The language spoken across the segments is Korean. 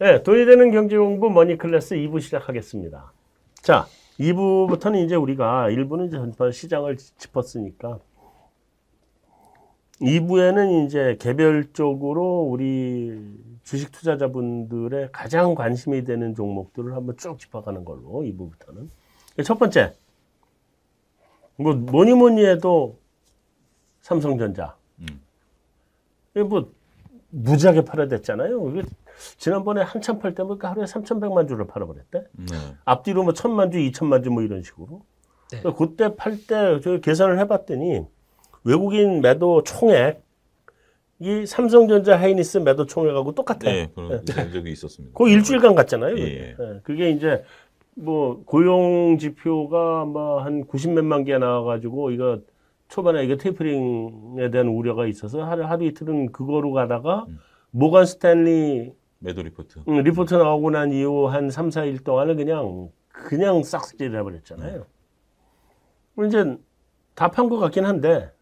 네, 돈이 되는 경제 공부 머니 클래스 2부 시작하겠습니다. 자, 2부부터는 이제 우리가 1부는 이제 전반 시장을 짚었으니까 2부에는 이제 개별적으로 우리 주식 투자자분들의 가장 관심이 되는 종목들을 한번 쭉 짚어가는 걸로 2부부터는. 첫 번째, 뭐 뭐니 뭐니 해도 삼성전자. 음. 이게 뭐 무지하게 팔아댔잖아요. 지난번에 한참 팔때뭐 하루에 3,100만 주를 팔아버렸대. 네. 앞뒤로 뭐 1,000만 주, 2,000만 주 뭐 이런 식으로. 네. 그때 팔 때 저 계산을 해봤더니 외국인 매도 총액 이 삼성전자 하이니스 매도 총액하고 똑같아요. 네, 그런 네. 적이 있었습니다. 그 일주일간 갔잖아요. 예, 예. 네, 그게 이제 뭐 고용 지표가 뭐한 90몇만 개 나와가지고 이거 초반에 이거 tapering에 대한 우려가 있어서 하루 하루 이틀은 그거로 가다가 음. 모간 스탠리 매도 리포트 음, 리포트 나오고 난 이후 한 3, 4일 동안은 그냥 그냥 싹쓸이를 해버렸잖아요. 음. 이제 다 판 것 같긴 한데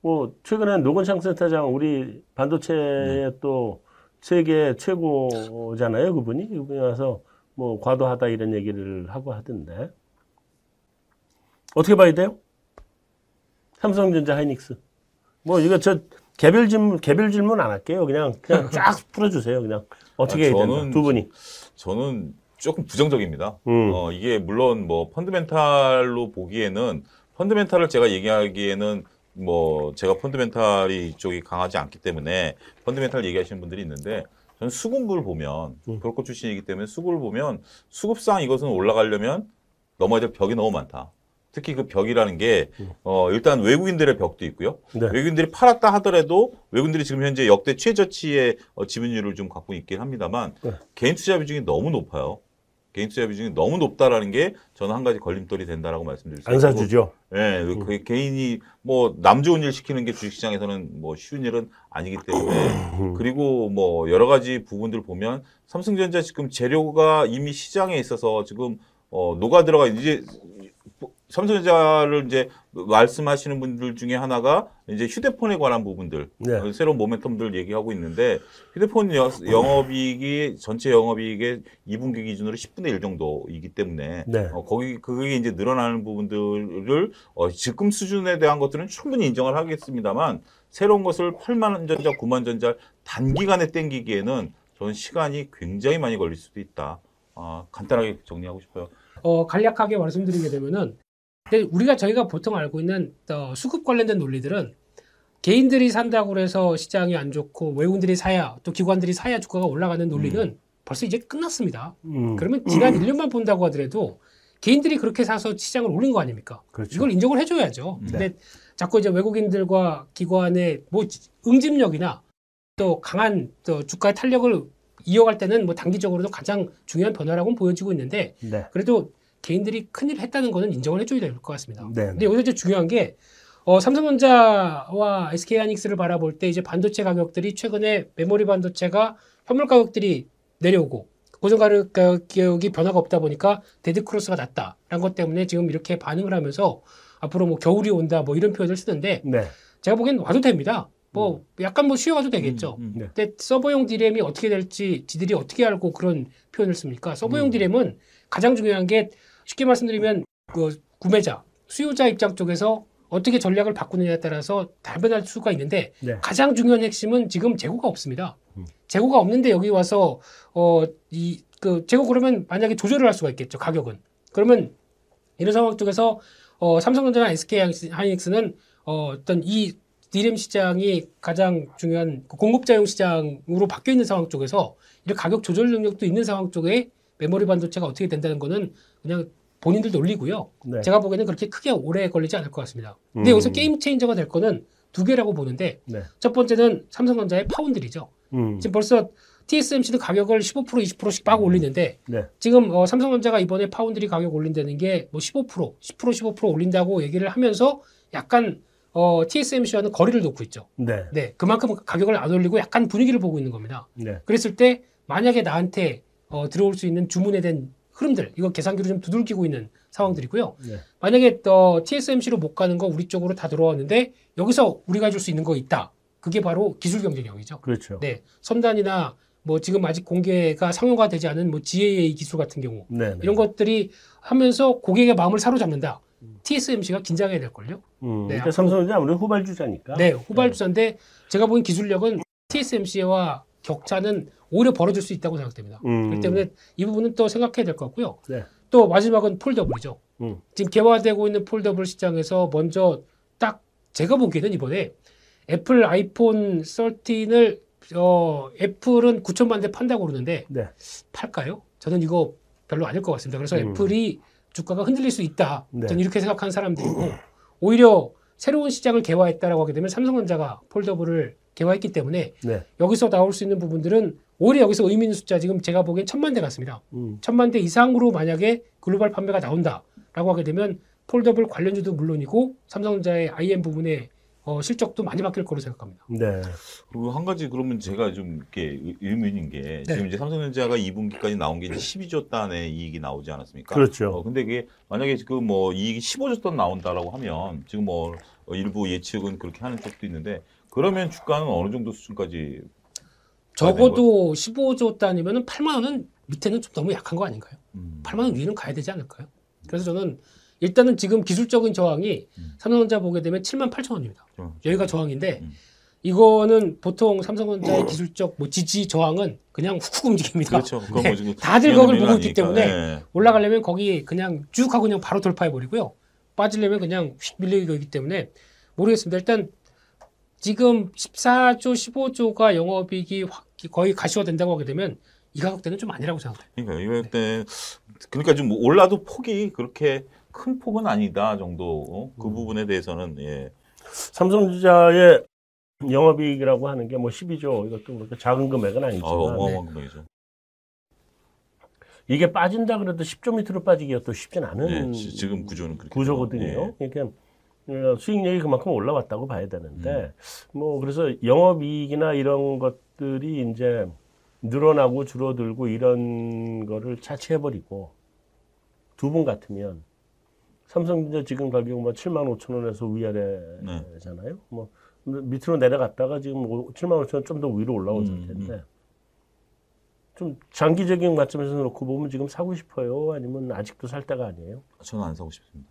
뭐 최근에 노근창 센터장 우리 반도체의 네. 또 세계 최고잖아요 그분이 그분이 와서 뭐 과도하다 이런 얘기를 하고 하던데 어떻게 봐야 돼요? 삼성전자 하이닉스 뭐 이거 저 개별 질문 개별 질문 안 할게요 그냥 그냥 쫙 풀어주세요 그냥 어떻게 아, 해야 되나 두 분이 저는 조금 부정적입니다. 음. 어, 이게 물론 뭐 펀드멘탈로 보기에는 펀드멘탈을 제가 얘기하기에는 뭐 제가 펀드멘탈이 이쪽이 강하지 않기 때문에 펀드멘탈 얘기하시는 분들이 있는데 저는 수급을 보면 음. 브로커 출신이기 때문에 수급을 보면 수급상 이것은 올라가려면 넘어야 될 벽이 너무 많다. 특히 그 벽이라는 게, 음. 어, 일단 외국인들의 벽도 있고요. 네. 외국인들이 팔았다 하더라도 외국인들이 지금 현재 역대 최저치의 어, 지분율을 좀 갖고 있긴 합니다만, 네. 개인 투자 비중이 너무 높아요. 개인 투자 비중이 너무 높다라는 게 저는 한 가지 걸림돌이 된다라고 말씀드릴 수 있고. 안 사주죠. 예, 네, 그 개인이 뭐 남 좋은 일 시키는 게 주식시장에서는 뭐 쉬운 일은 아니기 때문에 그리고 뭐 여러 가지 부분들 보면 삼성전자 지금 재료가 이미 시장에 있어서 지금 어 녹아 들어가 이제 삼성전자를 이제 말씀하시는 분들 중에 하나가 이제 휴대폰에 관한 부분들 네. 새로운 모멘텀들 얘기하고 있는데 휴대폰 영업이익이 전체 영업이익의 2분기 기준으로 10분의 1 정도이기 때문에 네. 어, 거기 그게 이제 늘어나는 부분들을 어, 지금 수준에 대한 것들은 충분히 인정을 하겠습니다만 새로운 것을 8만 전자, 9만 전자 단기간에 땡기기에는 저는 시간이 굉장히 많이 걸릴 수도 있다. 어, 간단하게 정리하고 싶어요. 어, 간략하게 말씀드리게 되면은 근데 우리가 저희가 보통 알고 있는 어, 수급 관련된 논리들은 개인들이 산다고 해서 시장이 안 좋고 외국인들이 사야 또 기관들이 사야 주가가 올라가는 논리는 음. 벌써 이제 끝났습니다. 음. 그러면 지난 음. 1년만 본다고 하더라도 개인들이 그렇게 사서 시장을 올린 거 아닙니까? 그렇죠. 이걸 인정을 해줘야죠. 네. 근데 자꾸 이제 외국인들과 기관의 뭐 응집력이나 또 강한 또 주가의 탄력을 이어갈 때는 뭐 단기적으로도 가장 중요한 변화라고 보여지고 있는데 네. 그래도 개인들이 큰일을 했다는 거는 인정을 해줘야 될 것 같습니다. 네. 근데 여기서 이제 중요한 게 어, 삼성전자와 SK하이닉스를 바라볼 때 이제 반도체 가격들이 최근에 메모리 반도체가 현물 가격들이 내려오고 고정 가격이 변화가 없다 보니까 dead cross가 났다라는 것 때문에 지금 이렇게 반응을 하면서 앞으로 뭐 겨울이 온다 뭐 이런 표현을 쓰는데 네. 제가 보기엔 와도 됩니다. 뭐 음. 약간 뭐 쉬어가도 되겠죠. 음, 음, 네. 근데 서버용 디램이 어떻게 될지 지들이 어떻게 알고 그런 표현을 씁니까? 서버용 음. 디램은 가장 중요한 게 쉽게 말씀드리면 그 구매자, 수요자 입장 쪽에서 어떻게 전략을 바꾸느냐에 따라서 다변할 수가 있는데 네. 가장 중요한 핵심은 지금 재고가 없습니다. 음. 재고가 없는데 여기 와서 어 이 그 재고 그러면 만약에 조절을 할 수가 있겠죠 가격은 그러면 이런 상황 쪽에서 어 삼성전자나 SK 하이닉스는 어 어떤 이 디램 시장이 가장 중요한 그 공급자용 시장으로 바뀌어 있는 상황 쪽에서 이런 가격 조절 능력도 있는 상황 쪽에 메모리 반도체가 어떻게 된다는 거는 그냥 본인들 놀리고요. 네. 제가 보기에는 그렇게 크게 오래 걸리지 않을 것 같습니다. 근데 음. 여기서 게임 체인저가 될 거는 두 개라고 보는데 네. 첫 번째는 삼성전자의 파운드리죠. 음. 지금 벌써 TSMC는 가격을 15% 20%씩 막 올리는데 네. 지금 어, 삼성전자가 이번에 파운드리 가격 올린다는 게 뭐 15% 10% 15% 올린다고 얘기를 하면서 약간 어, TSMC와는 거리를 놓고 있죠. 네. 네. 그만큼 가격을 안 올리고 약간 분위기를 보고 있는 겁니다. 네. 그랬을 때 만약에 나한테 어, 들어올 수 있는 주문에 대한 흐름들 이거 계산기로 좀 두들기고 있는 상황들이고요. 네. 만약에 또 TSMC로 못 가는 거 우리 쪽으로 다 들어왔는데 여기서 우리가 줄수 있는 거 있다. 그게 바로 기술 경쟁력이죠. 그렇죠. 네, 선단이나 뭐 지금 아직 공개가 상용화 되지 않은 뭐 GAA 기술 같은 경우 네. 네. 이런 것들이 하면서 고객의 마음을 사로잡는다. TSMC가 긴장해야 될 걸요. 음, 네, 그러니까 삼성전자 아무래도 후발주자니까. 네, 후발주자인데 제가 보기엔 기술력은 TSMC와 격차는 오히려 벌어질 수 있다고 생각됩니다. 음. 그렇기 때문에 이 부분은 또 생각해야 될 것 같고요. 네. 또 마지막은 폴더블이죠. 음. 지금 개화되고 있는 폴더블 시장에서 먼저 딱 제가 보기에는 이번에 애플 아이폰 13을 어, 애플은 9천만 대 판다고 그러는데 네. 팔까요? 저는 이거 별로 아닐 것 같습니다. 그래서 음. 애플이 주가가 흔들릴 수 있다. 네. 저는 이렇게 생각하는 사람들이고 오히려 새로운 시장을 개화했다라고 하게 되면 삼성전자가 폴더블을 개화했기 때문에 네. 여기서 나올 수 있는 부분들은 오히려 여기서 의미 있는 숫자 지금 제가 보기엔 천만 대 같습니다. 음. 천만 대 이상으로 만약에 글로벌 판매가 나온다라고 하게 되면 폴더블 관련주도 물론이고 삼성전자의 IM 부분의 어, 실적도 많이 바뀔 거로 생각합니다. 네. 그리고 한 가지 그러면 제가 좀 이렇게 의- 의문인 게 네. 지금 이제 삼성전자가 2분기까지 나온 게 이제 12조 단의 이익이 나오지 않았습니까? 그렇죠. 어, 근데 이게 만약에 지금 뭐 이익이 15조 단 나온다라고 하면 지금 뭐 어, 일부 예측은 그렇게 하는 쪽도 있는데 그러면 주가는 어느 정도 수준까지 적어도 15조 단위면은 8만 원은 밑에는 좀 너무 약한 거 아닌가요? 음. 8만 원 위는 가야 되지 않을까요? 그래서 저는 일단은 지금 기술적인 저항이 음. 삼성전자 보게 되면 7만 8천 원입니다. 좀- 여기가 저항인데 음. 이거는 보통 삼성전자의 기술적 뭐 지지 저항은 그냥 훅훅 움직입니다. 그렇죠. 네. 뭐 다들 거기를 보고 있기. 때문에 예. 올라가려면 거기 그냥 쭉 하고 그냥 바로 돌파해 버리고요. 빠지려면 그냥 휙 밀리기 때문에 모르겠습니다. 일단 지금 14조, 15조가 영업이익이 확 거의 가시화된다고 하게 되면 이 가격대는 좀 아니라고 생각해요. 그러니까 이럴 때 그러니까 좀 올라도 폭이 그렇게 큰 폭은 아니다 정도 어? 그 음. 부분에 대해서는 예. 삼성전자의 영업이익이라고 하는 게 뭐 12조 이것도 그렇게 작은 금액은 어, 아니지만 어마어마한 금액이죠. 이게 빠진다 그래도 10조 밑으로 빠지기가 또 쉽진 않은 예, 지- 지금 구조는 그렇게 구조거든요. 예. 그러니까 어, 수익률이 그만큼 올라왔다고 봐야 음. 되는데 뭐 그래서 영업이익이나 이런 것들이 이제 늘어나고 줄어들고 이런 거를 차치해버리고 두 분 같으면 삼성전자 지금 가격 뭐 7만 5천 원에서 위아래잖아요. 뭐 밑으로 내려갔다가 지금 오- 7만 5천 원 좀 더 위로 올라오실 음, 텐데 좀 장기적인 관점에서 놓고 보면 지금 사고 싶어요. 아니면 아직도 살 때가 아니에요. 저는 안 사고 싶습니다.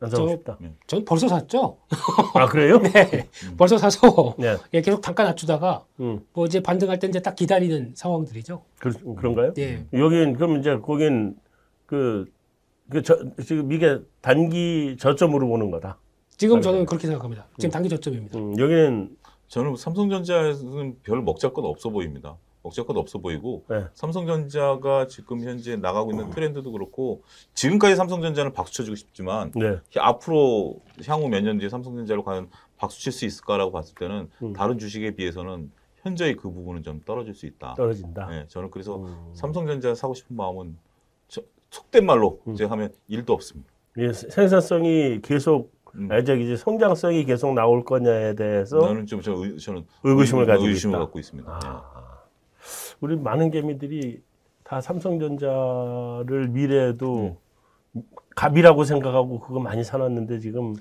안 사고 저- 싶다. 전 벌써 샀죠. 아 그래요? 네, 벌써 사서 네. 예, 계속 단가 낮추다가 음, 뭐 이제 반등할 때 이제 딱 기다리는 상황들이죠. 그, 그런가요? 예. 여긴 그럼 이제 거긴 그, 그 저, 지금 이게 단기 저점으로 보는 거다. 지금. 저는 그렇게 생각합니다. 지금 단기 저점입니다. 음, 여기는 저는 삼성전자에서는 별 먹잘 것 없어 보입니다. 먹잘 것 없어 보이고 네. 삼성전자가 지금 현재 나가고 있는 트렌드도 그렇고 지금까지 삼성전자는 박수 쳐주고 싶지만 네. 앞으로 향후 몇 년 뒤에 삼성전자로 과연 박수 칠 수 있을까라고 봤을 때는 음. 다른 주식에 비해서는 현저히 그 부분은 좀 떨어질 수 있다. 떨어진다. 네, 저는 그래서 음. 삼성전자 사고 싶은 마음은 저- 속된 말로 음. 제가 하면 일도 없습니다. 이게 생산성이 계속 음. 아, 저기 이제 성장성이 계속 나올 거냐에 대해서 나는 좀 저, 의- 저는 의구심을 가지고 의심을 있다. 갖고 있습니다. 네. 아, 우리 많은 개미들이 다 삼성전자를 미래에도 갑이라고 생각하고 그거 많이 사놨는데 지금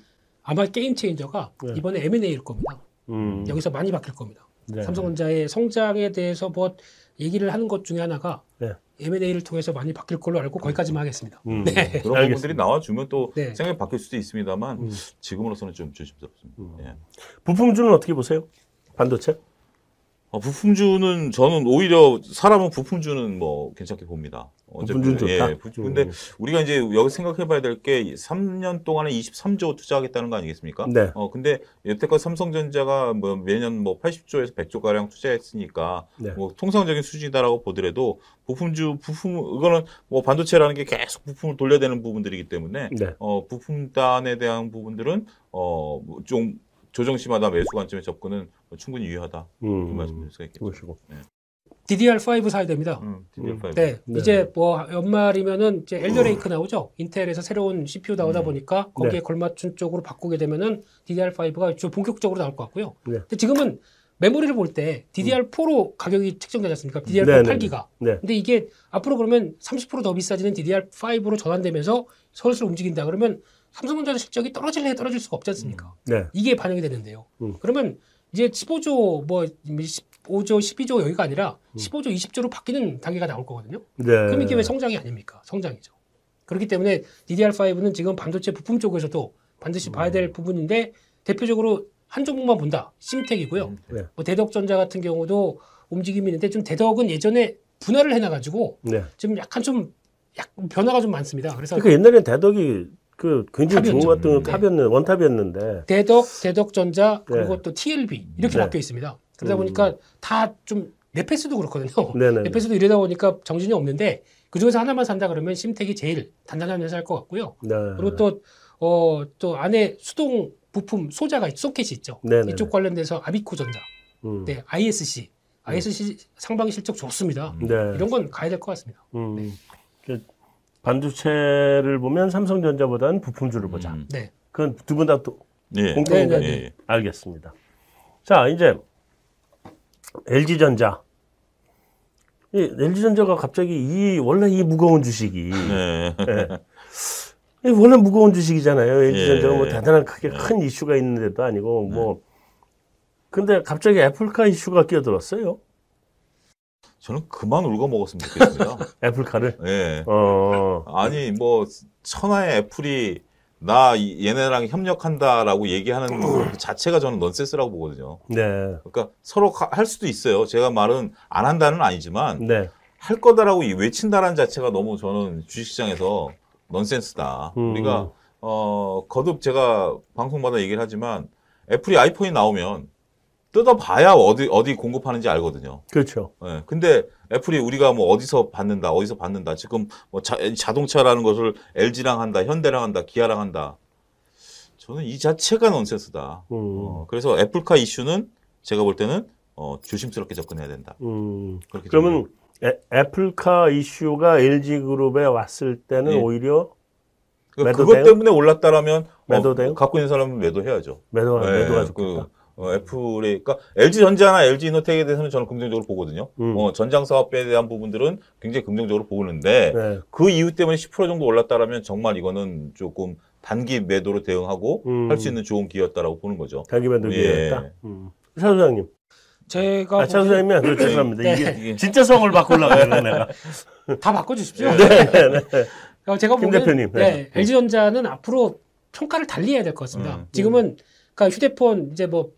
아마 게임 체인저가 네. 이번에 M&A일 겁니다. 음, 여기서 많이 바뀔 겁니다. 네. 삼성전자의 성장에 대해서 뭐 얘기를 하는 것 중에 하나가 네. M&A를 통해서 많이 바뀔 걸로 알고 거기까지만 하겠습니다. 음, 네. 그런 알겠습니다. 부분들이 나와주면 또 네. 생각이 바뀔 수도 있습니다만 음. 지금으로서는 좀 조심스럽습니다. 음. 예. 부품주는 어떻게 보세요? 반도체? 어, 부품주는 저는 오히려 사람은 부품주는 뭐 괜찮게 봅니다. 부품주는 좋다. 예, 부- 근데 음. 우리가 이제 여기 생각해봐야 될 게 3년 동안에 23조 투자하겠다는 거 아니겠습니까? 네. 어 근데 여태껏 삼성전자가 뭐 매년 뭐 80조에서 100조 가량 투자했으니까 네. 뭐 통상적인 수준이다라고 보더라도 부품주 부품 이거는 뭐 반도체라는 게 계속 부품을 돌려야 되는 부분들이기 때문에 네. 어 부품단에 대한 부분들은 어좀 조정 시마다 매수 관점의 접근은 충분히 유효하다. 그 음, 말씀드릴 수가 있겠죠. 그러시고. DDR5 사야 됩니다. 음, DDR5. 네, 네. 이제 뭐 연말이면은 이제 엘더레이크 나오죠. 인텔에서 새로운 CPU 나오다 음. 보니까 거기에 네. 걸맞춘 쪽으로 바꾸게 되면은 DDR5가 좀 본격적으로 나올 것 같고요. 네. 근데 지금은 메모리를 볼 때 DDR4로 가격이 책정되지 않습니까? DDR4 네, 네, 8기가. 네. 근데 이게 앞으로 그러면 30%더 비싸지는 DDR5로 전환되면서 서울서 움직인다 그러면 삼성전자 실적이 떨어질 래 떨어질 수가 없지 않습니까? 네. 이게 반영이 되는데요. 음. 그러면 이제 15조 뭐 15조 12조 여기가 아니라 15조 20조로 바뀌는 단계가 나올 거거든요. 네. 그럼 이게 왜 성장이 아닙니까? 성장이죠. 그렇기 때문에 DDR5는 지금 반도체 부품 쪽에서도 반드시 봐야 될 부분인데 대표적으로 한 종목만 본다. 심텍이고요. 네. 뭐 대덕전자 같은 경우도 움직임이 있는데 좀 대덕은 예전에 분할을 해놔가지고 네. 지금 약간 좀 약, 변화가 좀 많습니다. 그래서 그러니까 옛날에 대덕이 그 굉장히 탑이었죠. 좋은 같은 음. 탑이었는 원탑이었는데 대덕, 대덕전자 그리고 네. 또 TLB 이렇게 네. 바뀌어 있습니다. 그러다 음. 보니까 다 좀 네페스도 그렇거든요. 네네. 네페스도 이러다 보니까 정신이 없는데 그 중에서 하나만 산다 그러면 심텍이 제일 단단한 회사일 것 같고요. 네. 그리고 또, 어, 또 안에 수동 부품 소자가, 있- 소켓이 있죠. 네네네. 이쪽 관련돼서 아비코 전자, 음. 네, ISC. ISC 상반기 실적 좋습니다. 네. 이런 건 가야 될 것 같습니다. 음. 그 반도체를 보면 삼성전자보다는 부품주를 보자. 음. 네. 그건 두 분다또 예. 공통 네, 의견 네, 예. 알겠습니다. 자, 이제 LG전자. 이 LG전자가 갑자기 이 원래 이 무거운 주식이 네. 이 원래 무거운 주식이잖아요. LG전자가 예. 뭐 대단한 크게 큰 이슈가 있는데도 아니고 뭐 근데 갑자기 애플카 이슈가 끼어들었어요. 저는 그만 울고 먹었으면 좋겠습니다. 애플카를. 예. 어. 아니 뭐 천하의 애플이 나 이- 얘네랑 협력한다라고 얘기하는 그 자체가 저는 넌센스라고 보거든요. 네. 그러니까 서로 가- 할 수도 있어요. 제가 말은 안 한다는 아니지만 네. 할 거다라고 이 외친다라는 자체가 너무 저는 주식시장에서 넌센스다. 음. 우리가 어 거듭 제가 방송마다 얘기를 하지만 애플이 아이폰이 나오면 뜯어봐야 어디 어디 공급하는지 알거든요. 그렇죠. 예. 근데 애플이 우리가 뭐 어디서 받는다, 어디서 받는다. 지금 뭐 자, 자동차라는 것을 LG랑 한다, 현대랑 한다, 기아랑 한다. 저는 이 자체가 넌센스다. 음. 어, 그래서 애플카 이슈는 제가 볼 때는 어, 조심스럽게 접근해야 된다. 음. 그러면 애, 애플카 이슈가 LG 그룹에 왔을 때는 예. 오히려 그러니까 매도 그것? 때문에 올랐다라면 매도 어, 돼요? 갖고 있는 사람은 매도해야죠. 매도 예, 매도가 그, 좋겠다. 어, 애플의 그러니까 LG 전자나 LG 이노텍에 대해서는 저는 긍정적으로 보거든요. 음. 어, 전장 사업에 대한 부분들은 굉장히 긍정적으로 보는데 네. 그 이유 때문에 10% 정도 올랐다라면 정말 이거는 조금 단기 매도로 대응하고 음. 할수 있는 좋은 기회였다라고 보는 거죠. 자기 매도 예. 기회였다. 음. 차 소장님. 제가 아, 차 소장님이 아니라 죄송합니다. 네. 이게 이게 진짜 성을 바꾸려고 해요, 내가. 다 바꿔 주십시오. 네, 네. 어, 제가 김 보기엔 대표님, 네. 네, LG전자는 앞으로 평가를 달리 해야 될 것 같습니다. 음. 지금은 그러니까 휴대폰 이제 뭐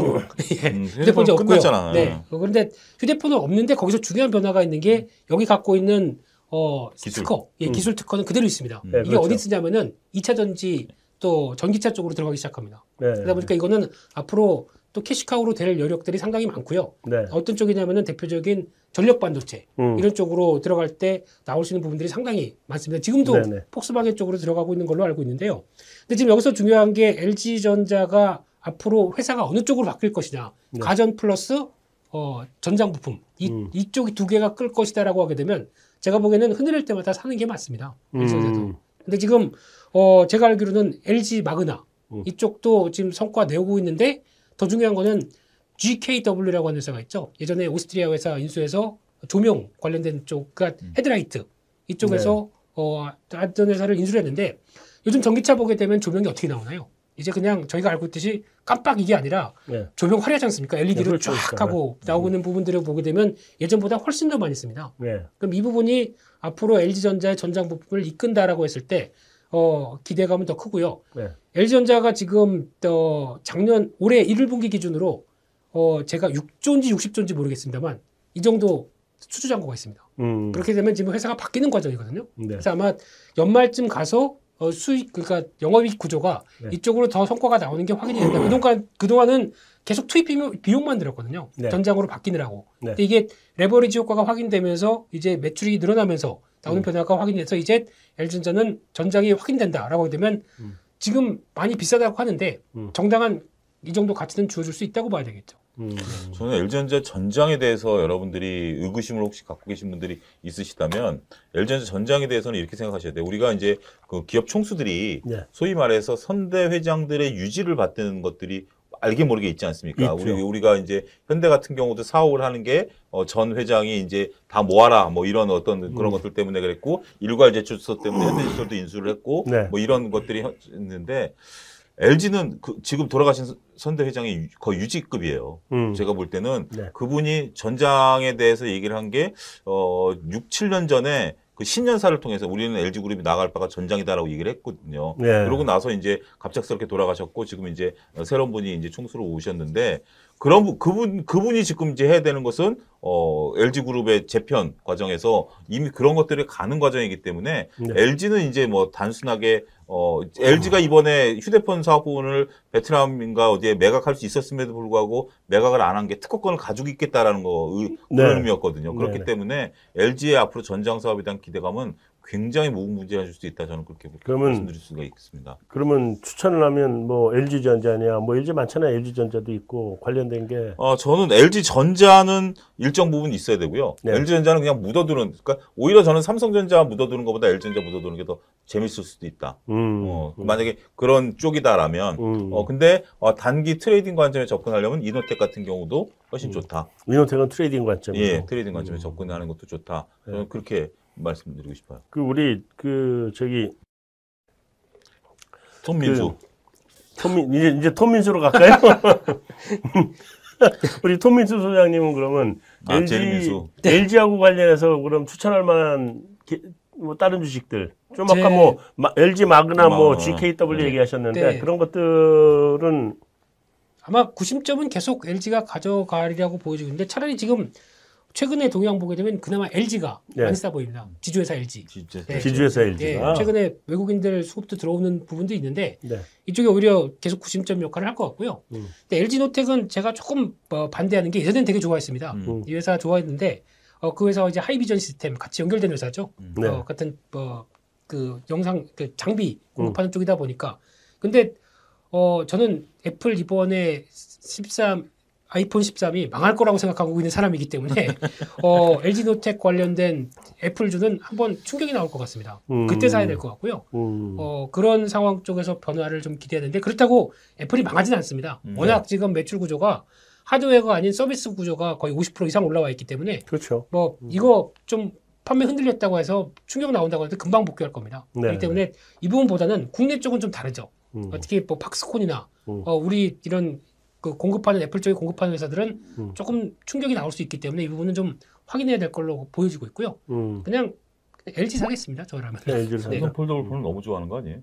망, 예. 음, 휴대폰 이제 없고요. 끝났잖아. 네. 어, 그런데 휴대폰은 없는데 거기서 중요한 변화가 있는 게 여기 갖고 있는 어 기술. 특허, 예, 음. 기술 특허는 그대로 있습니다. 네, 이게 그렇죠. 어디 쓰냐면은 2차 전지 또 전기차 쪽으로 들어가기 시작합니다. 네. 그러다 보니까 이거는 앞으로 또 캐시카우로 될 여력들이 상당히 많고요. 네. 어떤 쪽이냐면은 대표적인 전력 반도체 음. 이런 쪽으로 들어갈 때 나올 수 있는 부분들이 상당히 많습니다. 지금도 네네. 폭스바겐 쪽으로 들어가고 있는 걸로 알고 있는데요. 근데 지금 여기서 중요한 게 LG전자가 앞으로 회사가 어느 쪽으로 바뀔 것이냐. 네. 가전 플러스 어, 전장 부품 이, 음. 이쪽이 두 개가 끌 것이다라고 하게 되면 제가 보기에는 흔들릴 때마다 사는 게 맞습니다. LG전자도. 음. 근데 지금 어, 제가 알기로는 LG 마그나 음. 이쪽도 지금 성과 내오고 있는데 더 중요한 거는 GKW라고 하는 회사가 있죠. 예전에 오스트리아 회사 인수해서 조명 관련된 쪽, 그러니까 헤드라이트 이쪽에서 어, 어떤 회사를 인수를 했는데 요즘 전기차 보게 되면 조명이 어떻게 나오나요? 이제 그냥 저희가 알고 있듯이 깜빡 이게 아니라 네. 조명 화려하지 않습니까? 네, LED로 그렇죠, 쫙. 하고 나오고 있는 부분들을 보게 되면 예전보다 훨씬 더 많이 씁니다. 네. 그럼 이 부분이 앞으로 LG전자의 전장 부품을 이끈다라고 했을 때 어, 기대감은 더 크고요. 네. LG전자가 지금 어, 작년 올해 1분기 기준으로 어, 제가 6조인지 60조인지 모르겠습니다만 이 정도 수주 잔고가 있습니다. 음. 그렇게 되면 지금 회사가 바뀌는 과정이거든요. 네. 그래서 아마 연말쯤 가서 어, 수익 그러니까 영업이익 구조가 네. 이쪽으로 더 성과가 나오는 게 확인이 된다. 그동안 그동안은 계속 투입 비용, 비용 만 들었거든요. 네. 전장으로 바뀌느라고. 네. 근데 이게 레버리지 효과가 확인되면서 이제 매출이 늘어나면서 나오는 음. 변화가 확인돼서 이제 LG전자는 전장이 확인된다라고 되면 음. 지금 많이 비싸다고 하는데 음. 정당한 이 정도 가치는 주어줄 수 있다고 봐야 되겠죠. 음. 저는 LG전자 전장에 대해서 여러분들이 의구심을 혹시 갖고 계신 분들이 있으시다면 LG전자 전장에 대해서는 이렇게 생각하셔야 돼요. 우리가 이제 그 기업 총수들이 네. 소위 말해서 선대 회장들의 유지를 받는 것들이 알게 모르게 있지 않습니까? 있죠. 우리 우리가 이제 현대 같은 경우도 사업을 하는 게 어, 전 회장이 이제 다 모아라 뭐 이런 어떤 그런 음. 것들 때문에 그랬고 일괄 제출서 때문에 현대제철도 인수를 했고 네. 뭐 이런 것들이 현- 있는데 LG는 그 지금 돌아가신 선- 선대 회장이 유- 거의 유지급이에요. 음. 제가 볼 때는 네. 그분이 전장에 대해서 얘기를 한 게 어, 6, 7년 전에 그 신년사를 통해서 우리는 LG 그룹이 나갈 바가 전장이다라고 얘기를 했거든요. 네. 그러고 나서 이제 갑작스럽게 돌아가셨고 지금 이제 어, 새로운 분이 이제 총수로 오셨는데 그런 분- 그분 그분이 지금 이제 해야 되는 것은 어 LG 그룹의 재편 과정에서 이미 그런 것들이 가는 과정이기 때문에 네. LG는 이제 뭐 단순하게 어 LG가 이번에 휴대폰 사업 부분을 베트남인가 어디에 매각할 수 있었음에도 불구하고 매각을 안 한 게 특허권을 가지고 있겠다라는 거 의- 그런 네. 의미였거든요. 그렇기 네네. 때문에 LG의 앞으로 전장 사업에 대한 기대감은 굉장히 무궁무진해질 수도 있다 저는 그렇게 그러면- 말씀드릴 수가 있습니다. 그러면 추천을 하면 뭐 LG 전자냐, 뭐 LG 많잖아요. LG 전자도 있고 관련된 게 어, 저는 LG 전자는 일정 부분 있어야 되고요. 네. LG 전자는 그냥 묻어두는, 그러니까 오히려 저는 삼성전자 묻어두는 것보다 LG 전자 묻어두는 게 더 재밌을 수도 있다. 음. 어, 만약에 그런 쪽이다라면, 음. 어, 근데 어, 단기 trading 관점에 접근하려면 이노텍 같은 경우도 훨씬 음. 좋다. 이노텍은 trading 관점으로. 예, trading 관점에 음. 접근하는 것도 좋다. 네. 저는 그렇게 말씀드리고 싶어요. 그 우리 그 저기 손민수. 톰민 이제 이제 톰민수로 갈까요? 우리 톰민수 소장님은 그러면 아, LG 제리민수. LG하고 관련해서 그럼 추천할 만한 기- 뭐 다른 주식들 좀 아까 제- 뭐 마- LG 마그나 뭐. ZKW 네. 얘기하셨는데 네. 그런 것들은 아마 구심점은 계속 LG가 가져가리라고 보여지고 있는데 차라리 지금 최근에 동향 보게 되면 그나마 LG가 네. 많이 싸 보입니다. 지주회사 LG. 진짜. 네. 지주회사 예, LG가 최근에 외국인들 수급도 들어오는 부분도 있는데 네. 이쪽에 오히려 계속 구심점 역할을 할 것 같고요. 음. 근데 LG 노텍은 제가 조금 어, 반대하는 게 예전엔 되게 좋아했습니다. 음. 음. 이 회사 좋아했는데 어, 그 회사와 이제 하이비전 시스템 같이 연결된 회사죠. 네. 어, 같은 뭐그 영상 그 장비 공급하는 쪽이다 보니까 근데 어 저는 애플 이번에 13 아이폰 13이 망할 거라고 생각하고 있는 사람이기 때문에 어 LG 노텍 관련된 애플주는 한번 충격이 나올 것 같습니다. 음. 그때 사야 될 것 같고요. 음. 어 그런 상황 쪽에서 변화를 좀 기대해야 되는데 그렇다고 애플이 망하지는 않습니다. 음. 워낙 지금 매출 구조가 하드웨어가 아닌 서비스 구조가 거의 50% 이상 올라와 있기 때문에 그렇죠. 뭐 이거 좀 판매 흔들렸다고 해서 충격 나온다고 해도 금방 복귀할 겁니다. 네. 그렇기 때문에 이 부분보다는 국내 쪽은 좀 다르죠. 음. 어떻게 뭐 폭스콘이나 음. 어, 우리 이런 그 공급하는 애플 쪽에 공급하는 회사들은 음. 조금 충격이 나올 수 있기 때문에 이 부분은 좀 확인해야 될 걸로 보여지고 있고요. 음. 그냥 LG 사겠습니다. 저라면. 네, LG를 네. 삼성 foldable phone을 너무 좋아하는 거 아니에요?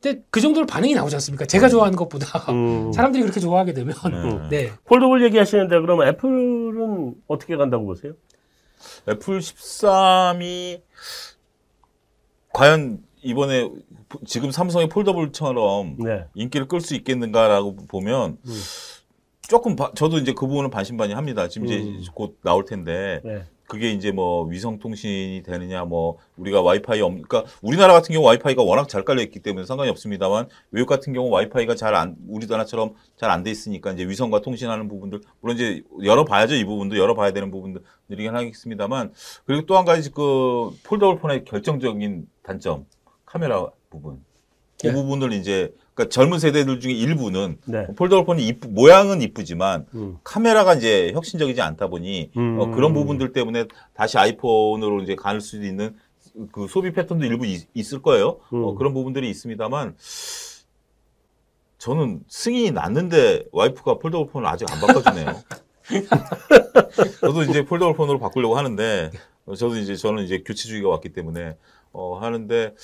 근데 그 정도로 반응이 나오지 않습니까? 제가 좋아하는 것보다 음. 사람들이 그렇게 좋아하게 되면 네. 네. foldable 얘기하시는데 그러면 애플은 어떻게 간다고 보세요? 애플 13이 과연 이번에 지금 삼성의 폴더블처럼 네. 인기를 끌 수 있겠는가라고 보면 음. 조금 바- 저도 이제 그 부분은 반신반의합니다. 지금 음. 이제 곧 나올 텐데 네. 그게 이제 뭐 위성 통신이 되느냐 뭐 우리가 와이파이 없 그러니까 우리나라 같은 경우 와이파이가 워낙 잘 깔려 있기 때문에 상관이 없습니다만 외국 같은 경우 와이파이가 잘 안 우리나라처럼 잘 안 돼 있으니까 이제 위성과 통신하는 부분들 물론 이제 열어봐야죠 이 부분도 열어봐야 되는 부분들이긴 하겠습니다만 그리고 또 한 가지 그 foldable phone의 결정적인 단점 카메라 부분 그 네. 부분을 이제 그러니까 젊은 세대들 중에 일부는 네. foldable phone이 이쁘, 모양은 이쁘지만 음. 카메라가 이제 혁신적이지 않다 보니 음. 어, 그런 부분들 때문에 다시 아이폰으로 이제 갈 수도 있는 그 소비 패턴도 일부 있, 을 거예요. 어, 음. 그런 부분들이 있습니다만 저는 승인이 났는데 와이프가 foldable phone을 아직 안 바꿔주네요. 저도 이제 foldable phone으로 바꾸려고 하는데 어, 저도 이제 저는 이제 교체 주기가 왔기 때문에 어, 하는데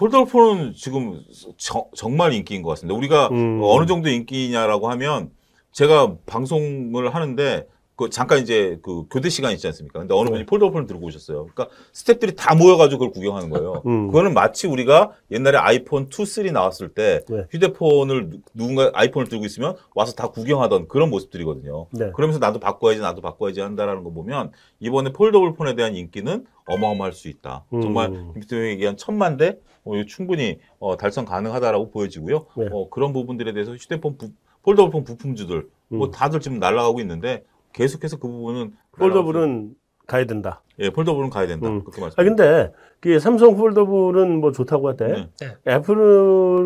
foldable phone은 지금 저- 정말 인기인 것 같습니다. 우리가 음. 어느 정도 인기냐라고 하면 제가 방송을 하는데 그 잠깐 이제 그 교대 시간 있지 않습니까? 근데 어느 네. 분이 foldable phone을 들고 오셨어요. 그러니까 스탭들이 다 모여가지고 그걸 구경하는 거예요. 음. 그거는 마치 우리가 옛날에 아이폰 2, 3 나왔을 때 네. 휴대폰을 누- 누군가 아이폰을 들고 있으면 와서 다 구경하던 그런 모습들이거든요. 네. 그러면서 나도 바꿔야지, 나도 바꿔야지 한다라는 거 보면 이번에 foldable phone에 대한 인기는 어마어마할 수 있다. 음. 정말 김태형이 얘기한 천만 대 어, 충분히 어, 달성 가능하다라고 보여지고요. 네. 어, 그런 부분들에 대해서 휴대폰 부, foldable phone 부품주들 뭐 음. 다들 지금 날아가고 있는데 계속해서 그 부분은 foldable은 가야 된다. 예, foldable은 가야 된다. 음. 그렇게 말씀. 아 근데 그 삼성 foldable은 뭐 좋다고 하대. 네. 애플도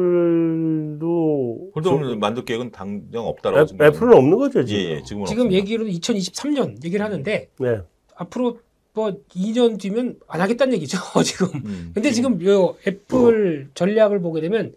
foldable 만들 계획은 당장 애, 없다라고 지금 애플은 없는 거죠 예, 지금. 예, 지금은 지금 없습니다. 얘기로는 2023년 얘기를 하는데 네. 앞으로 뭐 2년 뒤면 안 하겠다는 얘기죠 지금. 음, 근데 지금 요 애플 전략을 보게 되면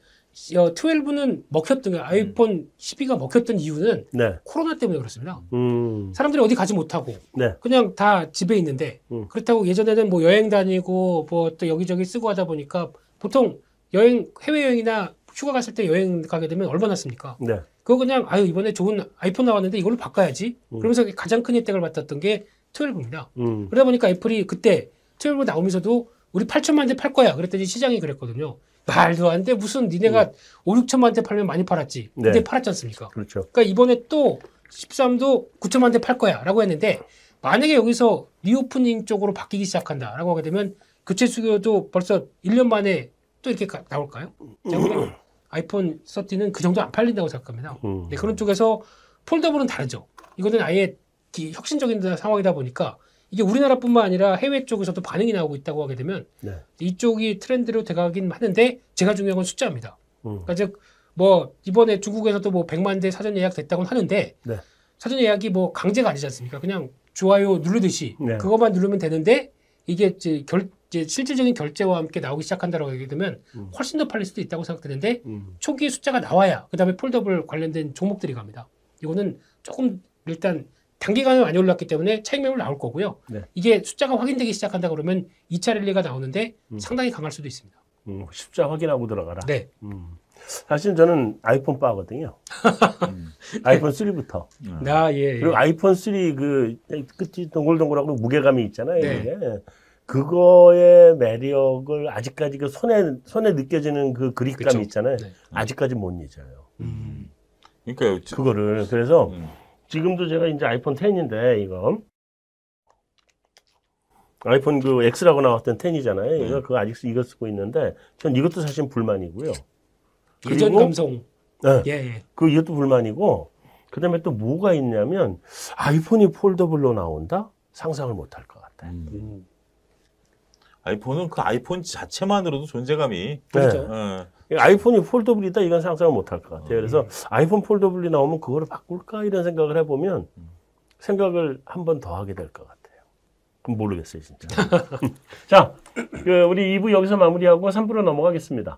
어, 12는 먹혔던 게 아이폰 12가 먹혔던 이유는 네. 코로나 때문에 그렇습니다. 음. 사람들이 어디 가지 못하고 네. 그냥 다 집에 있는데 음. 그렇다고 예전에는 뭐 여행 다니고 뭐 또 여기저기 쓰고 하다 보니까 보통 여행 해외 여행이나 휴가 갔을 때 여행 가게 되면 얼마나 씁니까? 네. 그거 그냥 아유 이번에 좋은 아이폰 나왔는데 이걸로 바꿔야지. 음. 그러면서 가장 큰 혜택을 받았던 게 12입니다. 음. 그러다 보니까 애플이 그때 12 나오면서도 우리 8천만 대 팔 거야. 그랬더니 시장이 그랬거든요. 말도 안 돼. 무슨 니네가 5, 6천만 대 팔면 많이 팔았지. 음. 네. 근데 팔았지 않습니까? 그렇죠. 그러니까 이번에 또 13도 9천만 대 팔 거야. 라고 했는데 만약에 여기서 reopening 쪽으로 바뀌기 시작한다. 라고 하게 되면 교체 수요도 벌써 1년 만에 또 이렇게 가- 나올까요? 아이폰 13는 그 정도 안 팔린다고 생각합니다. 음. 네, 그런 쪽에서 foldable은 다르죠. 이거는 아예 기- 혁신적인 상황이다 보니까 이게 우리나라뿐만 아니라 해외 쪽에서도 반응이 나오고 있다고 하게 되면 네. 이쪽이 트렌드로 돼가긴 하는데 제가 중요한 건 숫자입니다. 음. 그러니까 즉 뭐 이번에 중국에서도 뭐 100만 대 사전 예약 됐다고는 하는데 네. 사전 예약이 뭐 강제가 아니지 않습니까? 그냥 좋아요 누르듯이 네. 그것만 누르면 되는데 이게 이제 결 이제 실질적인 결제와 함께 나오기 시작한다고 하게 되면 음. 훨씬 더 팔릴 수도 있다고 생각되는데 음. 초기에 숫자가 나와야 그다음에 foldable 관련된 종목들이 갑니다. 이거는 조금 일단 단기간에 많이 올랐기 때문에 차익 매물 나올 거고요. 네. 이게 숫자가 확인되기 시작한다 그러면 2차 랠리가 나오는데 음. 상당히 강할 수도 있습니다. 음. 십자 확인하고 들어가라. 네. 음. 사실 저는 아이폰 바거든요. 음. 아이폰 3부터. 나 예. 예. 그리고 아이폰 3그 끝이 동글동글하고 무게감이 있잖아요. 네. 이게. 그거의 매력을 아직까지 그 손에 손에 느껴지는 그 그립감 그쵸. 있잖아요. 네. 아직까지 못 잊어요. 음. 그러니까 저- 그거를 그래서 음. 지금도 제가 이제 아이폰 10인데 이거 아이폰 그 X라고 나왔던 10이잖아요. 이거 그거 아직 쓰- 이거 쓰고 있는데 전 이것도 사실 불만이고요. 예전 그리고- 감성. 네. 예, 예. 그 이것도 불만이고 그다음에 또 뭐가 있냐면 아이폰이 폴더블로 나온다? 상상을 못할 것 같아. 음. 아이폰은 그 아이폰 자체만으로도 존재감이 그렇죠. 예. 아이폰이 폴더블이다 이건 상상을 못 할 것 같아요. 그래서 음. 아이폰 폴더블이 나오면 그거를 바꿀까 이런 생각을 해보면 생각을 한 번 더 하게 될 것 같아요. 그럼 모르겠어요 진짜. 자, 그 우리 2부 여기서 마무리하고 3부로 넘어가겠습니다.